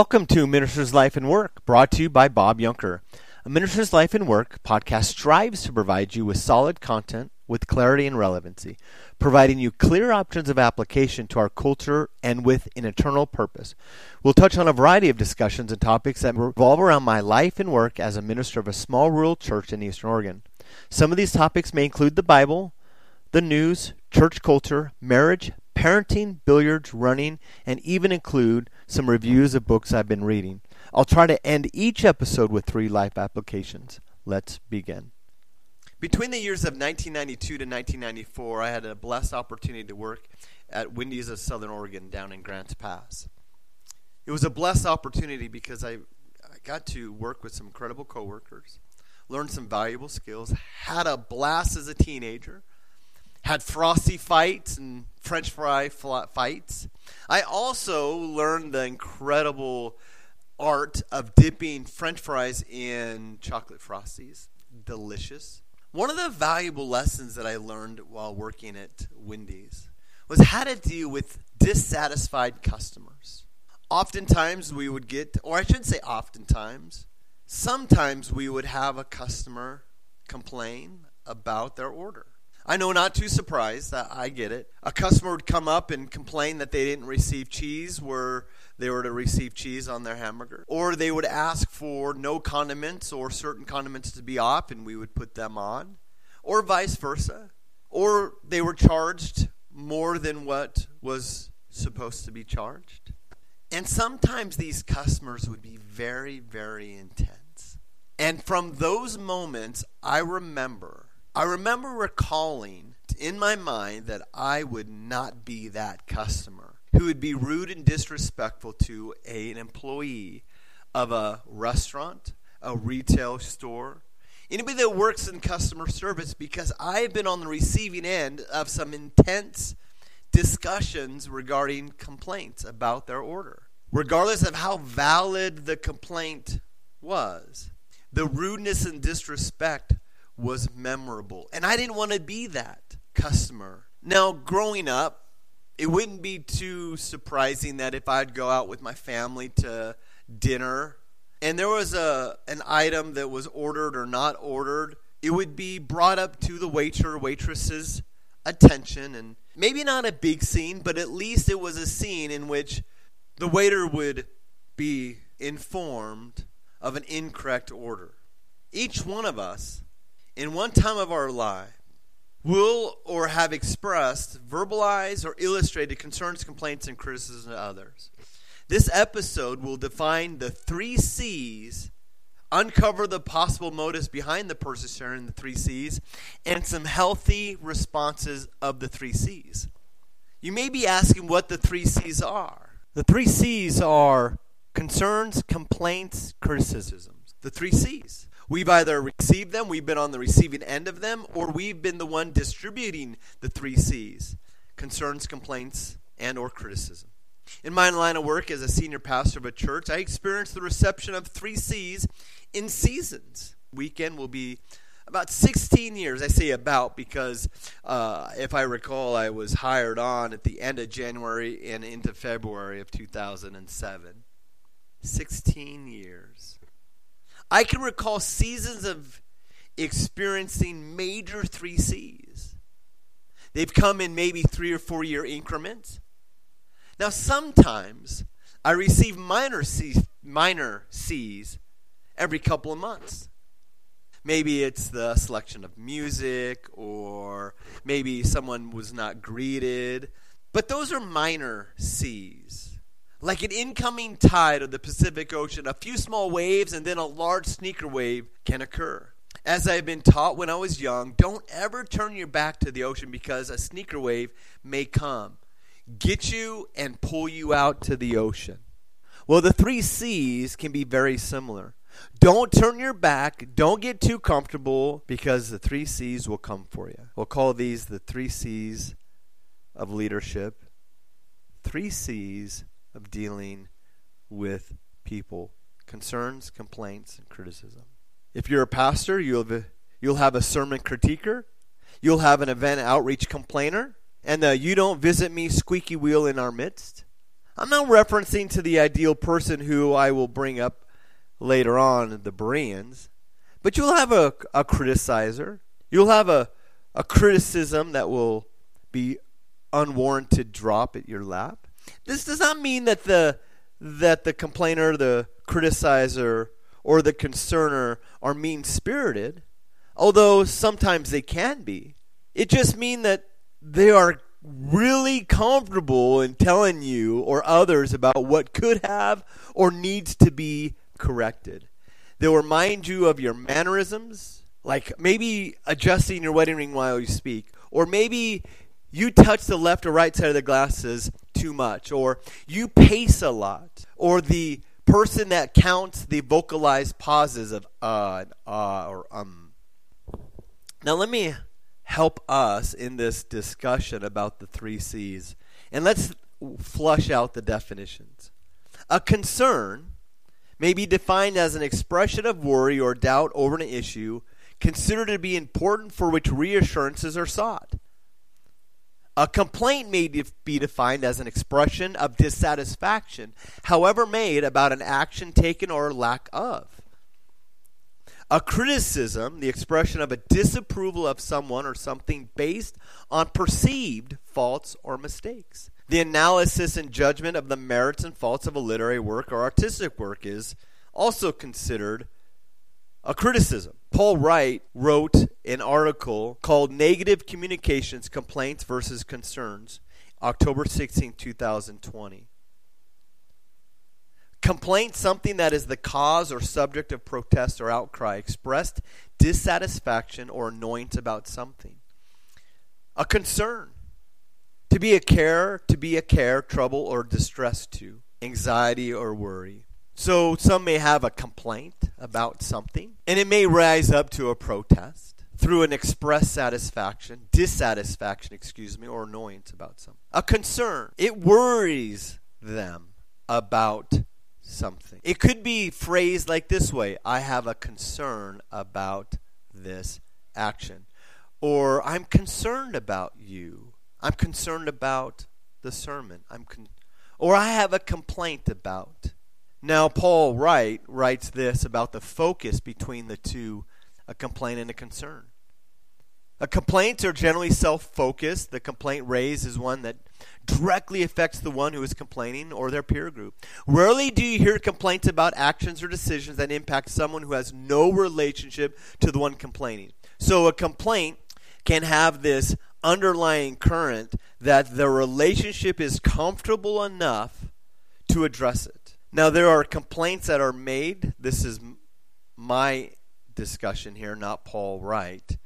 Welcome to Minister's Life and Work, brought to you by Bob Yunker. A Minister's Life and Work podcast strives to provide you with solid content with clarity and relevancy, providing you clear options of application to our culture and with an eternal purpose. We'll touch on a variety of discussions and topics that revolve around my life and work as a minister of a small rural church in Eastern Oregon. Some of these topics may include the Bible, the news, church culture, marriage, parenting, billiards, running, and even include some reviews of books I've been reading. I'll try to end each episode with three life applications. Let's begin. Between the years of 1992 to 1994, I had a blessed opportunity to work at Wendy's of Southern Oregon down in Grants Pass. It was a blessed opportunity because I, I got to work with some incredible coworkers, learn some valuable skills, had a blast as a teenager, had frosty fights and french fry fights. I also learned the incredible art of dipping french fries in chocolate frosties. Delicious. One of the valuable lessons that I learned while working at Wendy's was how to deal with dissatisfied customers. Oftentimes we would get, or I shouldn't say oftentimes, sometimes we would have a customer complain about their order. I know, not too surprised. I get it. A customer would come up and complain that they didn't receive cheese where they were to receive cheese on their hamburger. Or they would ask for no condiments or certain condiments to be off, and we would put them on. Or vice versa. Or they were charged more than what was supposed to be charged. And sometimes these customers would be very, very intense. And from those moments, I remember I remember recalling in my mind that I would not be that customer who would be rude and disrespectful to a, an employee of a restaurant, a retail store, anybody that works in customer service because I have been on the receiving end of some intense discussions regarding complaints about their order. Regardless of how valid the complaint was, the rudeness and disrespect was memorable. And I didn't want to be that customer. Now, growing up, it wouldn't be too surprising that if I'd go out with my family to dinner and there was a an item that was ordered or not ordered, it would be brought up to the waiter or waitress's attention and maybe not a big scene, but at least it was a scene in which the waiter would be informed of an incorrect order. Each one of us in one time of our life will or have expressed, verbalized, or illustrated concerns, complaints, and criticisms of others. This episode will define the three C's, uncover the possible motives behind the person sharing the three C's, and some healthy responses of the three C's. You may be asking what the three C's are. The three C's are concerns, complaints, criticisms. The three C's. We've either received them, we've been on the receiving end of them, or we've been the one distributing the three C's concerns, complaints, and or criticism. In my line of work as a senior pastor of a church, I experienced the reception of three C's in seasons. Weekend will be about 16 years. I say about because uh, if I recall, I was hired on at the end of January and into February of 2007. 16 years. I can recall seasons of experiencing major three C's. They've come in maybe three or four year increments. Now, sometimes I receive minor C's, minor C's every couple of months. Maybe it's the selection of music, or maybe someone was not greeted. But those are minor C's. Like an incoming tide of the Pacific Ocean, a few small waves and then a large sneaker wave can occur. As I've been taught when I was young, don't ever turn your back to the ocean because a sneaker wave may come, get you, and pull you out to the ocean. Well, the three C's can be very similar. Don't turn your back. Don't get too comfortable because the three C's will come for you. We'll call these the three C's of leadership. Three C's of dealing with people concerns, complaints, and criticism. If you're a pastor, you'll have a, you'll have a sermon critiquer, you'll have an event outreach complainer, and the you don't visit me squeaky wheel in our midst. I'm not referencing to the ideal person who I will bring up later on, the Bereans, but you'll have a, a criticizer. You'll have a, a criticism that will be unwarranted drop at your lap. This does not mean that the that the complainer, the criticizer, or the concerner are mean spirited, although sometimes they can be. It just means that they are really comfortable in telling you or others about what could have or needs to be corrected. They'll remind you of your mannerisms, like maybe adjusting your wedding ring while you speak, or maybe you touch the left or right side of the glasses too much, or you pace a lot, or the person that counts the vocalized pauses of uh and uh or um. Now let me help us in this discussion about the three C's. And let's flush out the definitions. A concern may be defined as an expression of worry or doubt over an issue considered to be important for which reassurances are sought. A complaint may be defined as an expression of dissatisfaction, however made, about an action taken or lack of. A criticism, the expression of a disapproval of someone or something based on perceived faults or mistakes. The analysis and judgment of the merits and faults of a literary work or artistic work is also considered a criticism. Paul Wright wrote an article called Negative Communications Complaints versus Concerns, October 16, 2020. Complaint, something that is the cause or subject of protest or outcry, expressed dissatisfaction or annoyance about something. A concern. To be a care, to be a care, trouble, or distress to, anxiety or worry. So some may have a complaint about something, and it may rise up to a protest through an express satisfaction, dissatisfaction, excuse me, or annoyance about something. A concern. It worries them about something. It could be phrased like this way I have a concern about this action. Or I'm concerned about you. I'm concerned about the sermon. I'm con- or I have a complaint about. Now Paul Wright writes this about the focus between the two, a complaint and a concern. A complaints are generally self-focused. The complaint raised is one that directly affects the one who is complaining or their peer group. Rarely do you hear complaints about actions or decisions that impact someone who has no relationship to the one complaining. So a complaint can have this underlying current that the relationship is comfortable enough to address it. Now, there are complaints that are made. This is my discussion here, not Paul Wright,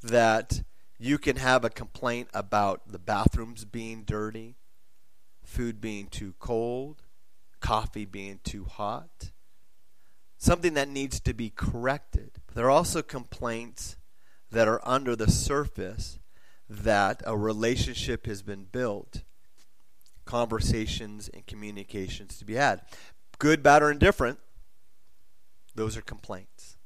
that you can have a complaint about the bathrooms being dirty, food being too cold, coffee being too hot, something that needs to be corrected. There are also complaints that are under the surface that a relationship has been built, conversations and communications to be had. Good, bad, or indifferent, those are complaints.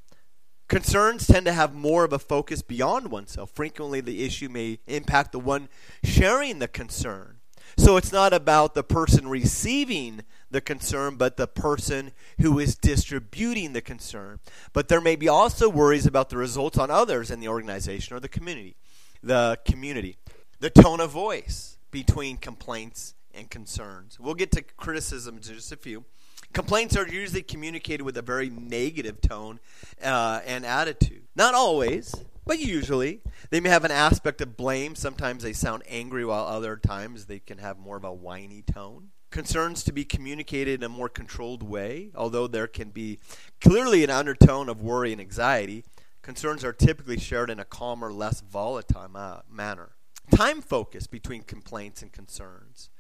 Concerns tend to have more of a focus beyond oneself. Frequently, the issue may impact the one sharing the concern. So it's not about the person receiving the concern, but the person who is distributing the concern. But there may be also worries about the results on others in the organization or the community. The community. The tone of voice between complaints and concerns. We'll get to criticisms in just a few. Complaints are usually communicated with a very negative tone uh, and attitude. Not always, but usually. They may have an aspect of blame. Sometimes they sound angry, while other times they can have more of a whiny tone. Concerns to be communicated in a more controlled way, although there can be clearly an undertone of worry and anxiety. Concerns are typically shared in a calmer, less volatile ma- manner. Time focus between complaints and concerns.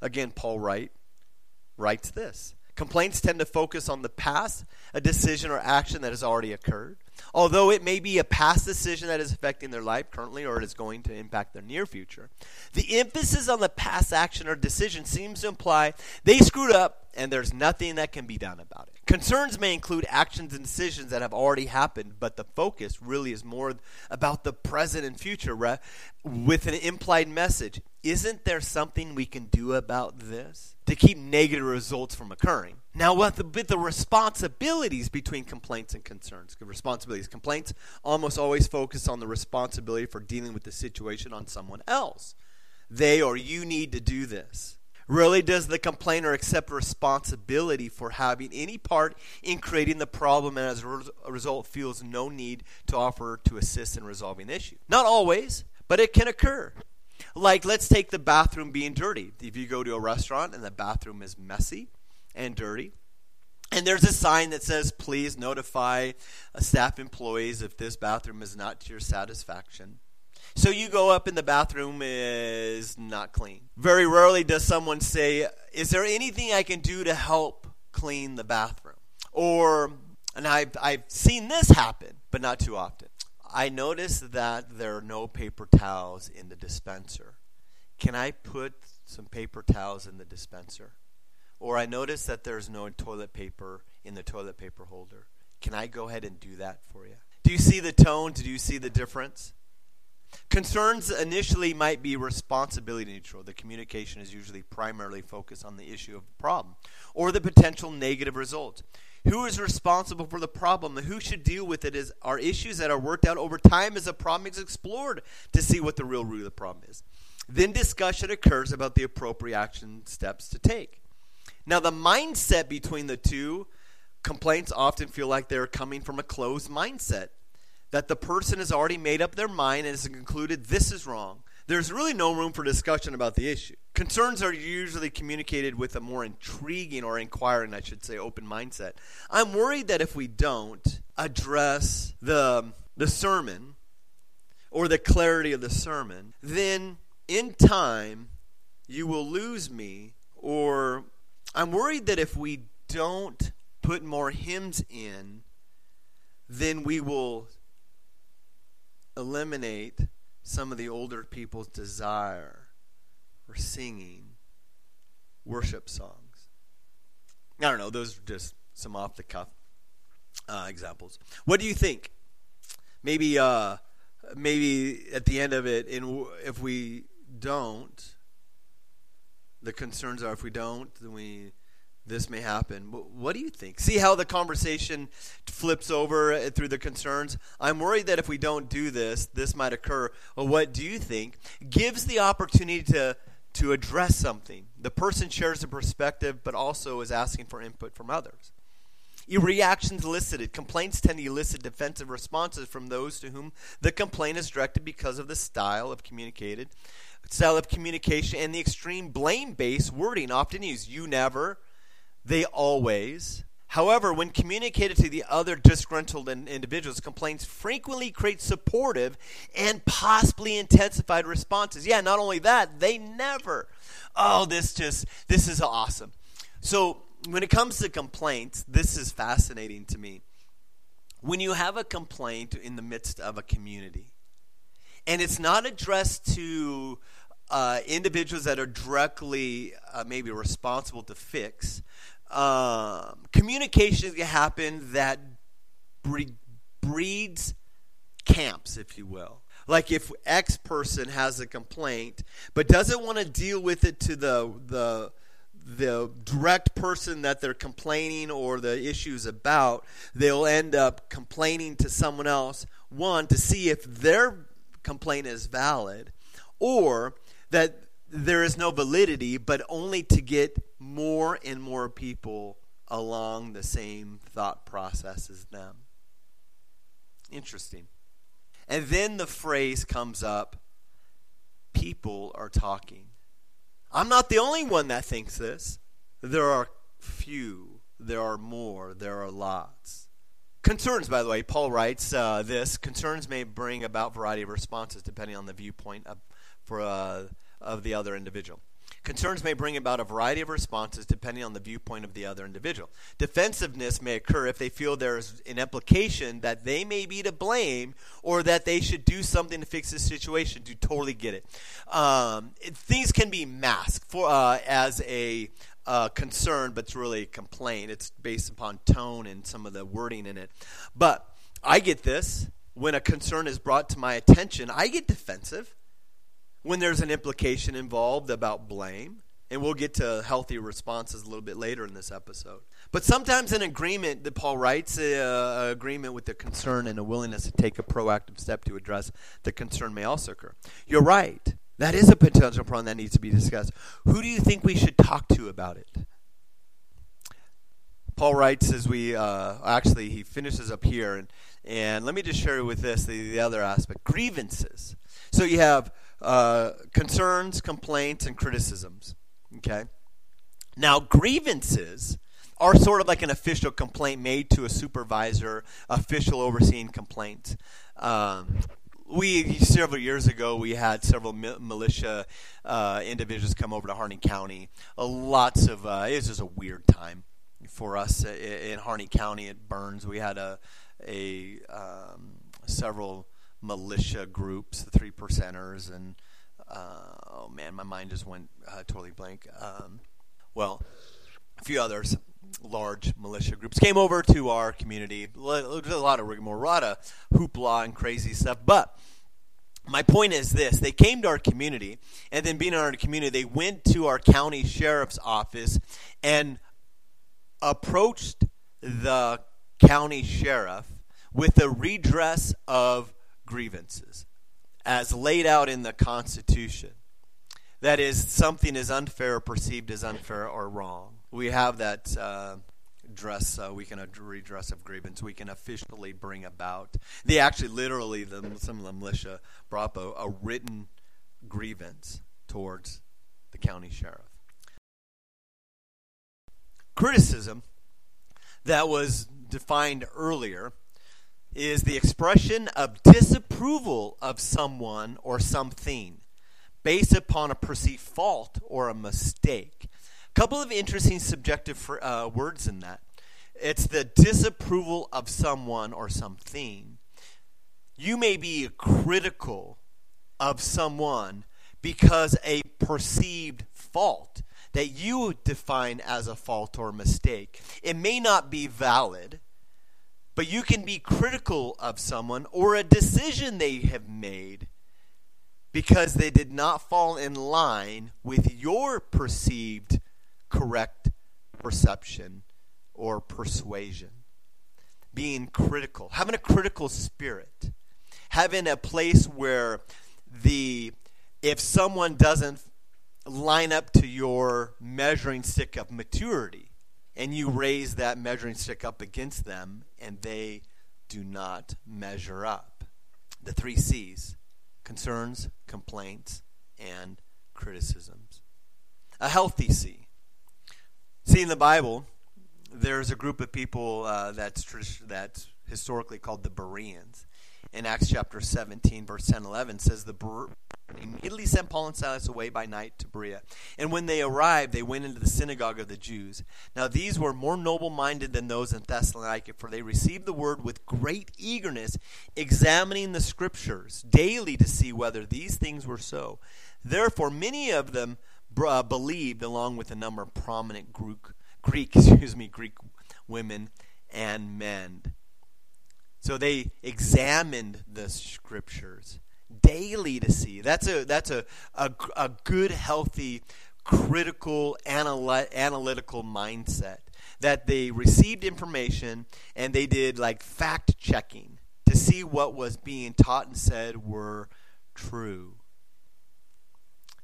Again, Paul Wright writes this Complaints tend to focus on the past, a decision or action that has already occurred. Although it may be a past decision that is affecting their life currently or it is going to impact their near future, the emphasis on the past action or decision seems to imply they screwed up and there's nothing that can be done about it. Concerns may include actions and decisions that have already happened, but the focus really is more about the present and future with an implied message. Isn't there something we can do about this to keep negative results from occurring? Now, with the, with the responsibilities between complaints and concerns, responsibilities, complaints almost always focus on the responsibility for dealing with the situation on someone else. They or you need to do this. Really, does the complainer accept responsibility for having any part in creating the problem and as a result feels no need to offer to assist in resolving the issue. Not always, but it can occur. Like, let's take the bathroom being dirty. If you go to a restaurant and the bathroom is messy and dirty, and there's a sign that says, please notify uh, staff employees if this bathroom is not to your satisfaction. So you go up and the bathroom is not clean. Very rarely does someone say, Is there anything I can do to help clean the bathroom? Or, and I've, I've seen this happen, but not too often. I noticed that there are no paper towels in the dispenser. Can I put some paper towels in the dispenser? Or I notice that there's no toilet paper in the toilet paper holder. Can I go ahead and do that for you? Do you see the tone? Do you see the difference? Concerns initially might be responsibility neutral. The communication is usually primarily focused on the issue of the problem or the potential negative result. Who is responsible for the problem and who should deal with it is are issues that are worked out over time as the problem is explored to see what the real root of the problem is. Then discussion occurs about the appropriate action steps to take. Now the mindset between the two complaints often feel like they're coming from a closed mindset that the person has already made up their mind and has concluded this is wrong. There's really no room for discussion about the issue. Concerns are usually communicated with a more intriguing or inquiring, I should say, open mindset. I'm worried that if we don't address the, the sermon or the clarity of the sermon, then in time you will lose me. Or I'm worried that if we don't put more hymns in, then we will eliminate some of the older people's desire for singing worship songs. I don't know, those are just some off the cuff uh, examples. What do you think? Maybe, uh, maybe at the end of it, in, if we don't, the concerns are if we don't, then we this may happen. What do you think? See how the conversation flips over uh, through the concerns? I'm worried that if we don't do this, this might occur. Well, what do you think? Gives the opportunity to, to address something. The person shares a perspective, but also is asking for input from others. Reactions elicited. Complaints tend to elicit defensive responses from those to whom the complaint is directed because of the style of communicated, style of communication, and the extreme blame-based wording often used. You never, they always. However, when communicated to the other disgruntled individuals, complaints frequently create supportive and possibly intensified responses. Yeah, not only that, they never. Oh, this just, this is awesome. So, when it comes to complaints, this is fascinating to me. When you have a complaint in the midst of a community, and it's not addressed to uh, individuals that are directly uh, maybe responsible to fix, um, communication can happen that breeds camps, if you will. Like if X person has a complaint but doesn't want to deal with it to the the the direct person that they're complaining or the issues about, they'll end up complaining to someone else. One to see if their complaint is valid, or that there is no validity, but only to get more and more people along the same thought process as them. Interesting. And then the phrase comes up people are talking. I'm not the only one that thinks this. There are few, there are more, there are lots. Concerns, by the way, Paul writes uh, this concerns may bring about variety of responses depending on the viewpoint of, for, uh, of the other individual. Concerns may bring about a variety of responses depending on the viewpoint of the other individual. Defensiveness may occur if they feel there is an implication that they may be to blame or that they should do something to fix the situation. To totally get it, um, it things can be masked for uh, as a uh, concern, but it's really a complaint. It's based upon tone and some of the wording in it. But I get this when a concern is brought to my attention. I get defensive when there's an implication involved about blame. And we'll get to healthy responses a little bit later in this episode. But sometimes an agreement that Paul writes, uh, agreement with the concern and a willingness to take a proactive step to address the concern may also occur. You're right. That is a potential problem that needs to be discussed. Who do you think we should talk to about it? Paul writes as we uh, actually he finishes up here, and, and let me just share with this the, the other aspect grievances. So you have uh, concerns, complaints, and criticisms. Okay? Now, grievances are sort of like an official complaint made to a supervisor, official overseeing complaints. Um, we several years ago we had several mi- militia uh, individuals come over to Harney County. Uh, lots of uh, it was just a weird time for us in, in Harney County at Burns. We had a a um, several militia groups, the three percenters, and uh, oh man, my mind just went uh, totally blank. Um, well, a few others, large militia groups came over to our community. A lot of rigmarole, a lot of hoopla and crazy stuff. But my point is this they came to our community, and then being in our community, they went to our county sheriff's office and approached the county sheriff with a redress of grievances as laid out in the Constitution. That is, something is unfair perceived as unfair or wrong. We have that uh, dress, uh, we can redress of grievance, we can officially bring about. They actually, literally, the, some of the militia brought a, a written grievance towards the county sheriff. Criticism that was defined earlier is the expression of disapproval of someone or something based upon a perceived fault or a mistake. A couple of interesting subjective uh, words in that. It's the disapproval of someone or something. You may be critical of someone because a perceived fault that you define as a fault or mistake. It may not be valid but you can be critical of someone or a decision they have made because they did not fall in line with your perceived correct perception or persuasion. Being critical, having a critical spirit, having a place where the if someone doesn't line up to your measuring stick of maturity, and you raise that measuring stick up against them, and they do not measure up. The three C's concerns, complaints, and criticisms. A healthy C. See, in the Bible, there's a group of people uh, that's, that's historically called the Bereans. In Acts chapter 17, verse 10 11, says the immediately sent Paul and Silas away by night to Berea. And when they arrived, they went into the synagogue of the Jews. Now these were more noble minded than those in Thessalonica, for they received the word with great eagerness, examining the scriptures daily to see whether these things were so. Therefore, many of them uh, believed, along with a number of prominent Greek, Greek, excuse me, Greek women and men. So they examined the scriptures daily to see. That's a that's a a, a good, healthy, critical, analytical mindset. That they received information and they did like fact checking to see what was being taught and said were true.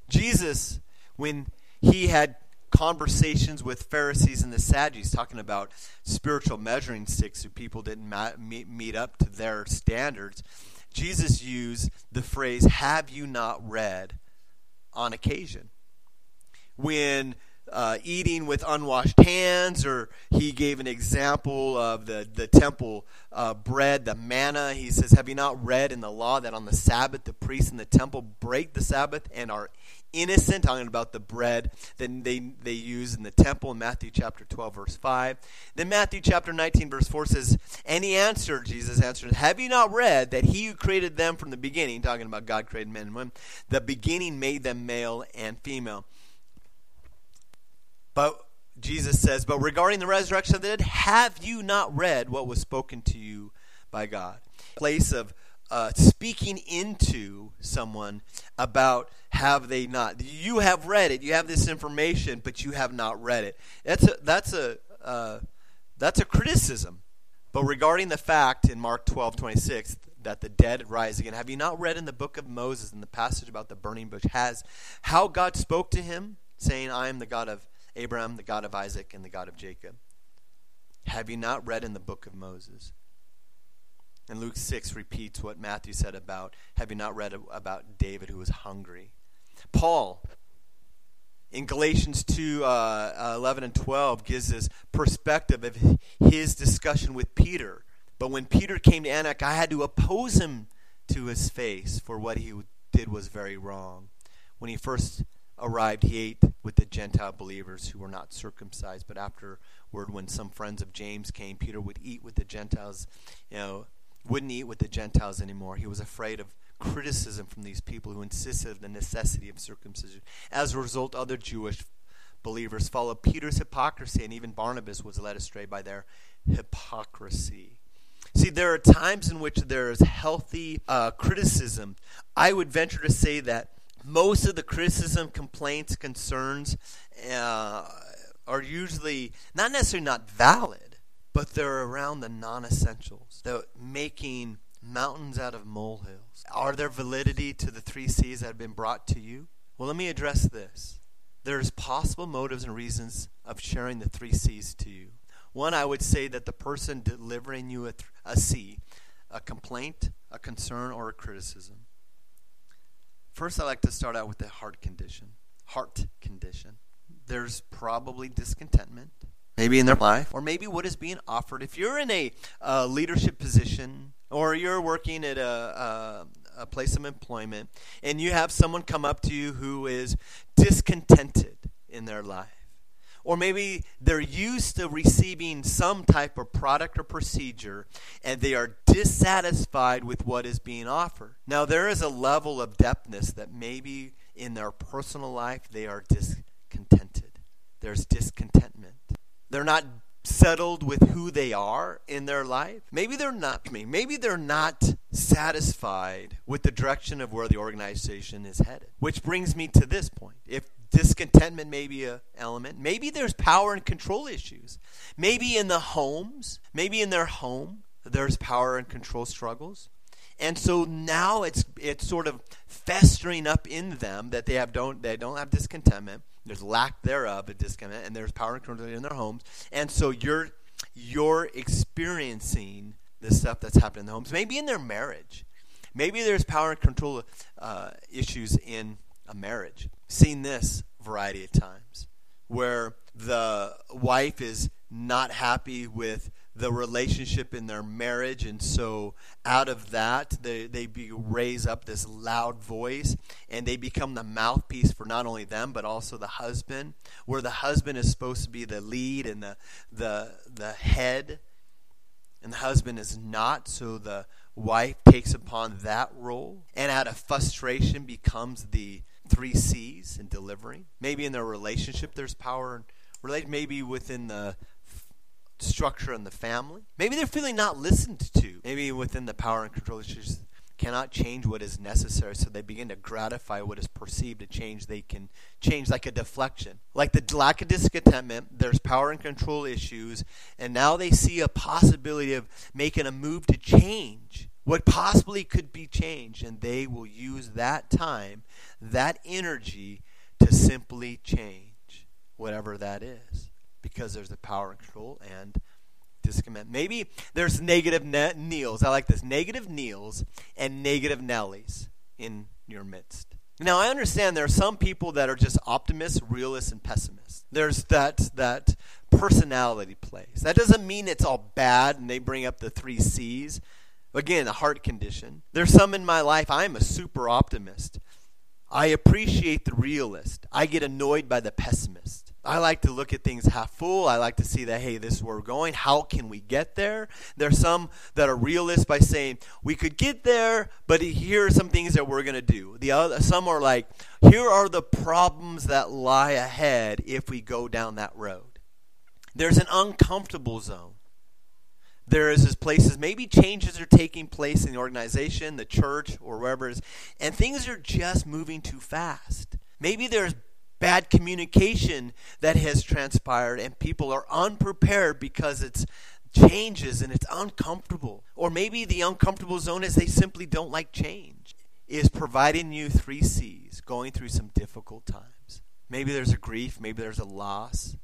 Jesus, when he had conversations with Pharisees and the Sadducees talking about spiritual measuring sticks who people didn't meet up to their standards. Jesus used the phrase, Have you not read on occasion? When uh, eating with unwashed hands, or he gave an example of the, the temple uh, bread, the manna. He says, Have you not read in the law that on the Sabbath the priests in the temple break the Sabbath and are innocent, talking about the bread that they, they use in the temple in Matthew chapter 12, verse 5. Then Matthew chapter 19, verse 4 says, And he answered, Jesus answered, Have you not read that he who created them from the beginning, talking about God created men and women, the beginning made them male and female? But Jesus says, But regarding the resurrection of the dead, have you not read what was spoken to you by God? Place of uh, speaking into someone about have they not. You have read it. You have this information, but you have not read it. That's a that's a uh, that's a criticism. But regarding the fact in Mark twelve twenty six that the dead rise again, have you not read in the book of Moses in the passage about the burning bush has how God spoke to him, saying, "I am the God of Abraham, the God of Isaac, and the God of Jacob." Have you not read in the book of Moses? And Luke 6 repeats what Matthew said about, have you not read about David who was hungry? Paul, in Galatians 2 uh, 11 and 12, gives this perspective of his discussion with Peter. But when Peter came to Antioch, I had to oppose him to his face, for what he did was very wrong. When he first arrived, he ate with the Gentile believers who were not circumcised. But afterward, when some friends of James came, Peter would eat with the Gentiles, you know, wouldn't eat with the Gentiles anymore. He was afraid of criticism from these people who insisted on the necessity of circumcision. As a result, other Jewish believers followed Peter's hypocrisy, and even Barnabas was led astray by their hypocrisy. See, there are times in which there is healthy uh, criticism. I would venture to say that most of the criticism, complaints, concerns uh, are usually not necessarily not valid but they're around the non essentials, the making mountains out of molehills. Are there validity to the three C's that have been brought to you? Well, let me address this. There's possible motives and reasons of sharing the three C's to you. One, I would say that the person delivering you a, th- a C, a complaint, a concern, or a criticism. First, I like to start out with the heart condition. Heart condition. There's probably discontentment maybe in their life, or maybe what is being offered. If you're in a uh, leadership position, or you're working at a, a, a place of employment, and you have someone come up to you who is discontented in their life, or maybe they're used to receiving some type of product or procedure and they are dissatisfied with what is being offered. Now, there is a level of depthness that maybe in their personal life they are discontented. There's discontentment. They're not settled with who they are in their life. Maybe they're not me. maybe they're not satisfied with the direction of where the organization is headed. Which brings me to this point. If discontentment may be an element, maybe there's power and control issues. Maybe in the homes, maybe in their home, there's power and control struggles. And so now it's it's sort of festering up in them that they have don't they don't have discontentment there's lack thereof of discontent, and there's power and control in their homes. And so you're you're experiencing the stuff that's happening in the homes. Maybe in their marriage. Maybe there's power and control uh, issues in a marriage. Seen this variety of times where the wife is not happy with the relationship in their marriage. And so out of that they, they be, raise up this loud voice and they become the mouthpiece for not only them but also the husband where the husband is supposed to be the lead and the the the head and the husband is not. So the wife takes upon that role and out of frustration becomes the three c's in delivering. Maybe in their relationship there's power maybe within the structure in the family. Maybe they're feeling not listened to. Maybe within the power and control issues cannot change what is necessary, so they begin to gratify what is perceived to change. They can change like a deflection. Like the lack of discontentment, there's power and control issues, and now they see a possibility of making a move to change what possibly could be changed, and they will use that time, that energy, to simply change whatever that is because there's the power and control and discontent. Maybe there's negative ne- Neils. I like this. Negative Neils and negative Nellies in your midst. Now I understand there are some people that are just optimists, realists, and pessimists. There's that that personality plays. That doesn't mean it's all bad and they bring up the three C's. Again, a heart condition. There's some in my life I'm a super optimist. I appreciate the realist. I get annoyed by the pessimist. I like to look at things half full. I like to see that, hey, this is where we're going. How can we get there? There are some that are realists by saying, we could get there, but here are some things that we're going to do. The other, some are like, here are the problems that lie ahead if we go down that road. There's an uncomfortable zone. There is this places, maybe changes are taking place in the organization, the church, or wherever it is, and things are just moving too fast. Maybe there's bad communication that has transpired and people are unprepared because it's changes and it's uncomfortable. Or maybe the uncomfortable zone is they simply don't like change. Is providing you three C's, going through some difficult times. Maybe there's a grief, maybe there's a loss,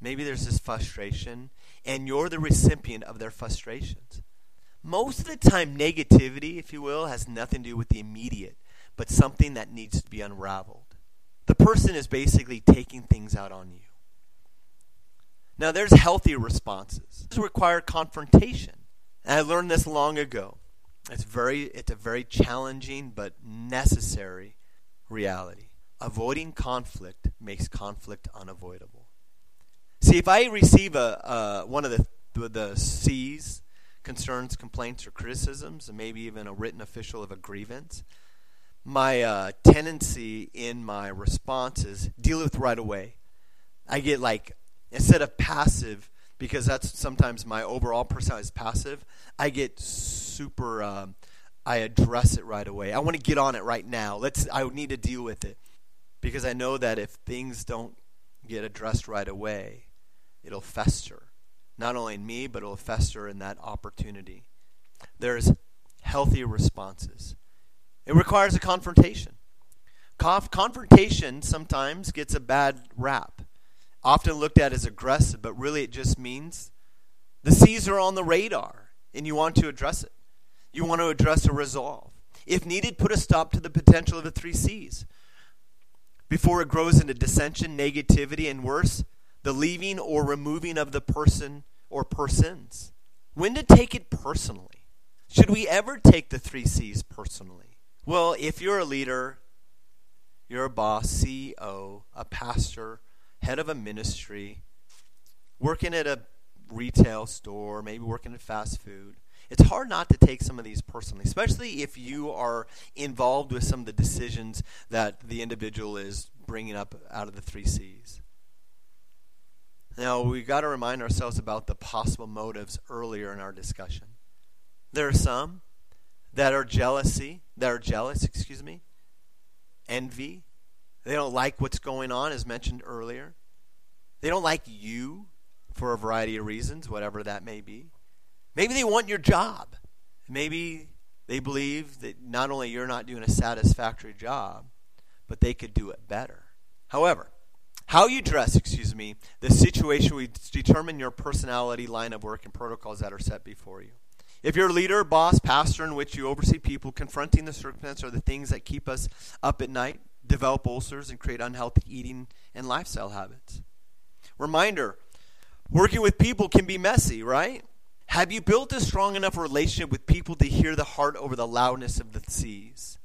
maybe there's this frustration, and you're the recipient of their frustrations. Most of the time, negativity, if you will, has nothing to do with the immediate, but something that needs to be unraveled. The person is basically taking things out on you. Now, there's healthy responses. These require confrontation. And I learned this long ago. It's very it's a very challenging but necessary reality. Avoiding conflict makes conflict unavoidable. See, if I receive a uh, one of the the C's, concerns, complaints, or criticisms, and maybe even a written official of a grievance, my uh, tendency in my responses deal with right away. I get like instead of passive because that's sometimes my overall personality is passive. I get super. Um, I address it right away. I want to get on it right now. Let's. I need to deal with it because I know that if things don't get addressed right away, it'll fester. Not only in me, but it'll fester in that opportunity. There's healthy responses. It requires a confrontation. Conf- confrontation sometimes gets a bad rap, often looked at as aggressive, but really it just means the C's are on the radar and you want to address it. You want to address a resolve. If needed, put a stop to the potential of the three C's before it grows into dissension, negativity, and worse, the leaving or removing of the person or persons. When to take it personally? Should we ever take the three C's personally? Well, if you're a leader, you're a boss, CEO, a pastor, head of a ministry, working at a retail store, maybe working at fast food, it's hard not to take some of these personally, especially if you are involved with some of the decisions that the individual is bringing up out of the three C's. Now, we've got to remind ourselves about the possible motives earlier in our discussion. There are some that are jealousy, that are jealous, excuse me, envy. They don't like what's going on, as mentioned earlier. They don't like you for a variety of reasons, whatever that may be. Maybe they want your job. Maybe they believe that not only you're not doing a satisfactory job, but they could do it better. However, how you dress, excuse me, the situation will determine your personality, line of work, and protocols that are set before you. If you're a leader, boss, pastor in which you oversee people, confronting the circumstances are the things that keep us up at night, develop ulcers, and create unhealthy eating and lifestyle habits. Reminder working with people can be messy, right? Have you built a strong enough relationship with people to hear the heart over the loudness of the C's?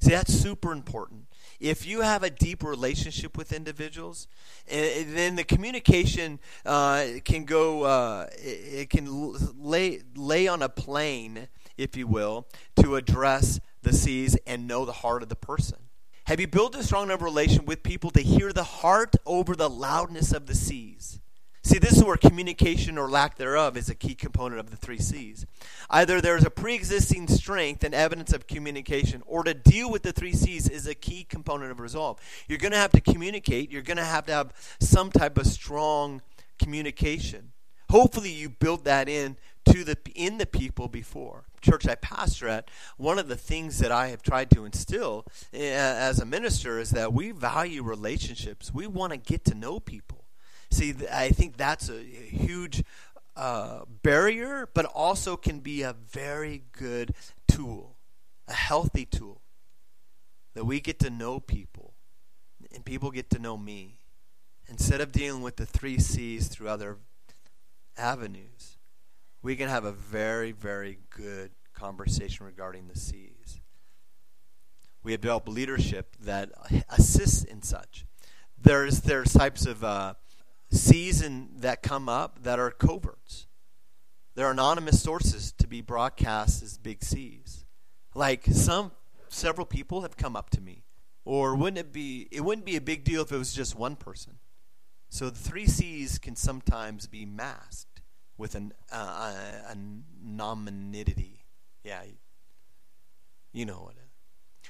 See, that's super important if you have a deep relationship with individuals, then the communication uh, can go, uh, it can lay, lay on a plane, if you will, to address the C's and know the heart of the person. Have you built a strong enough relation with people to hear the heart over the loudness of the C's? See, this is where communication or lack thereof is a key component of the three C's. Either there's a pre existing strength and evidence of communication, or to deal with the three C's is a key component of resolve. You're going to have to communicate, you're going to have to have some type of strong communication. Hopefully, you build that in to the in the people before church I pastor at, one of the things that I have tried to instill uh, as a minister is that we value relationships. We want to get to know people. See, I think that's a, huge uh, barrier, but also can be a very good tool, a healthy tool. That we get to know people, and people get to know me. Instead of dealing with the three C's through other avenues, we can have a very, very good conversation regarding the C's. We have developed leadership that assists in such. There's there's types of uh, season that come up that are coverts. They're anonymous sources to be broadcast as big C's. Like some several people have come up to me. Or wouldn't it be it wouldn't be a big deal if it was just one person. So the three C's can sometimes be masked with an uh, a, a nominidity. Yeah, you know what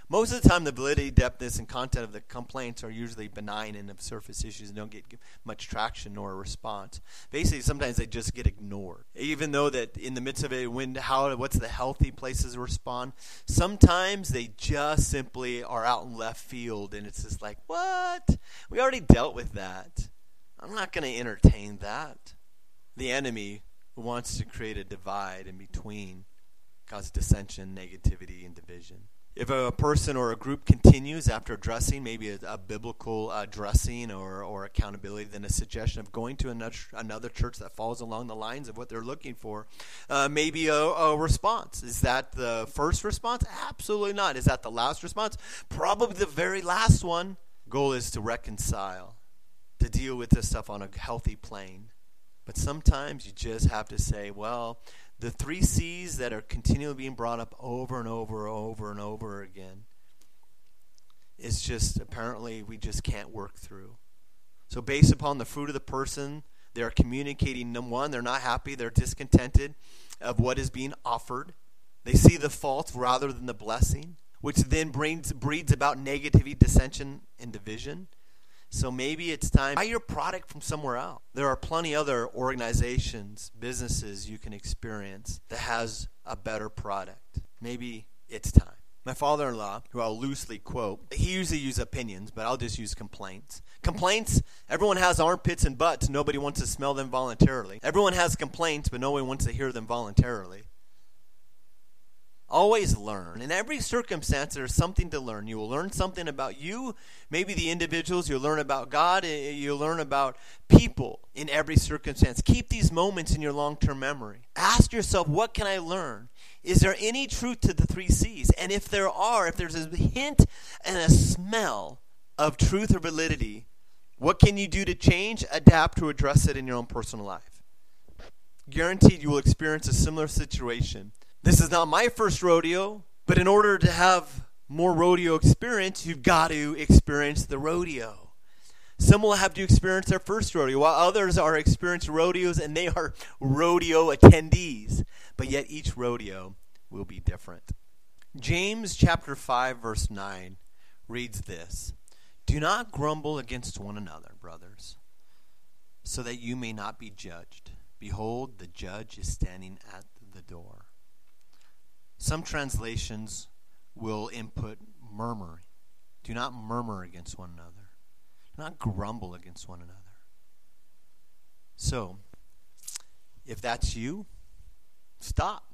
most of the time, the validity, depthness, and content of the complaints are usually benign and of surface issues and don't get much traction nor a response. Basically, sometimes they just get ignored. Even though that in the midst of it, when how what's the healthy places respond? Sometimes they just simply are out in left field, and it's just like, what? We already dealt with that. I'm not going to entertain that. The enemy wants to create a divide in between, cause dissension, negativity, and division. If a person or a group continues after addressing maybe a, a biblical uh, dressing or, or accountability, then a suggestion of going to another, another church that falls along the lines of what they're looking for, uh, maybe a, a response. Is that the first response? Absolutely not. Is that the last response? Probably the very last one. Goal is to reconcile, to deal with this stuff on a healthy plane. But sometimes you just have to say, well, the three C's that are continually being brought up over and over, and over and over again, is just apparently we just can't work through. So, based upon the fruit of the person, they're communicating number one, they're not happy, they're discontented of what is being offered. They see the fault rather than the blessing, which then brings, breeds about negativity, dissension, and division. So maybe it's time buy your product from somewhere else. There are plenty other organizations, businesses you can experience that has a better product. Maybe it's time. My father-in-law, who I'll loosely quote, he usually uses opinions, but I'll just use complaints. Complaints, everyone has armpits and butts, nobody wants to smell them voluntarily. Everyone has complaints, but no one wants to hear them voluntarily. Always learn. In every circumstance, there's something to learn. You will learn something about you, maybe the individuals. You'll learn about God. Eh, you'll learn about people in every circumstance. Keep these moments in your long term memory. Ask yourself, what can I learn? Is there any truth to the three C's? And if there are, if there's a hint and a smell of truth or validity, what can you do to change, adapt, to address it in your own personal life? Guaranteed you will experience a similar situation this is not my first rodeo, but in order to have more rodeo experience, you've got to experience the rodeo. Some will have to experience their first rodeo, while others are experienced rodeos and they are rodeo attendees. But yet each rodeo will be different. James chapter 5 verse 9 reads this: Do not grumble against one another, brothers, so that you may not be judged. Behold, the judge is standing at the door. Some translations will input murmur. Do not murmur against one another. Do not grumble against one another. So, if that's you, stop.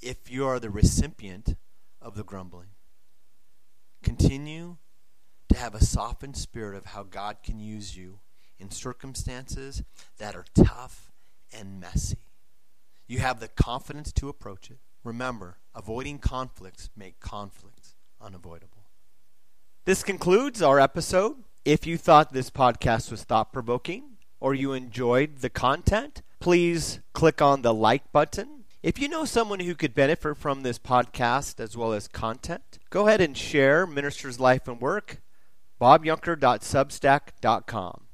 If you are the recipient of the grumbling, continue to have a softened spirit of how God can use you in circumstances that are tough and messy. You have the confidence to approach it. Remember, avoiding conflicts make conflicts unavoidable. This concludes our episode. If you thought this podcast was thought provoking or you enjoyed the content, please click on the like button. If you know someone who could benefit from this podcast as well as content, go ahead and share Minister's Life and Work, bobyunker.substack.com.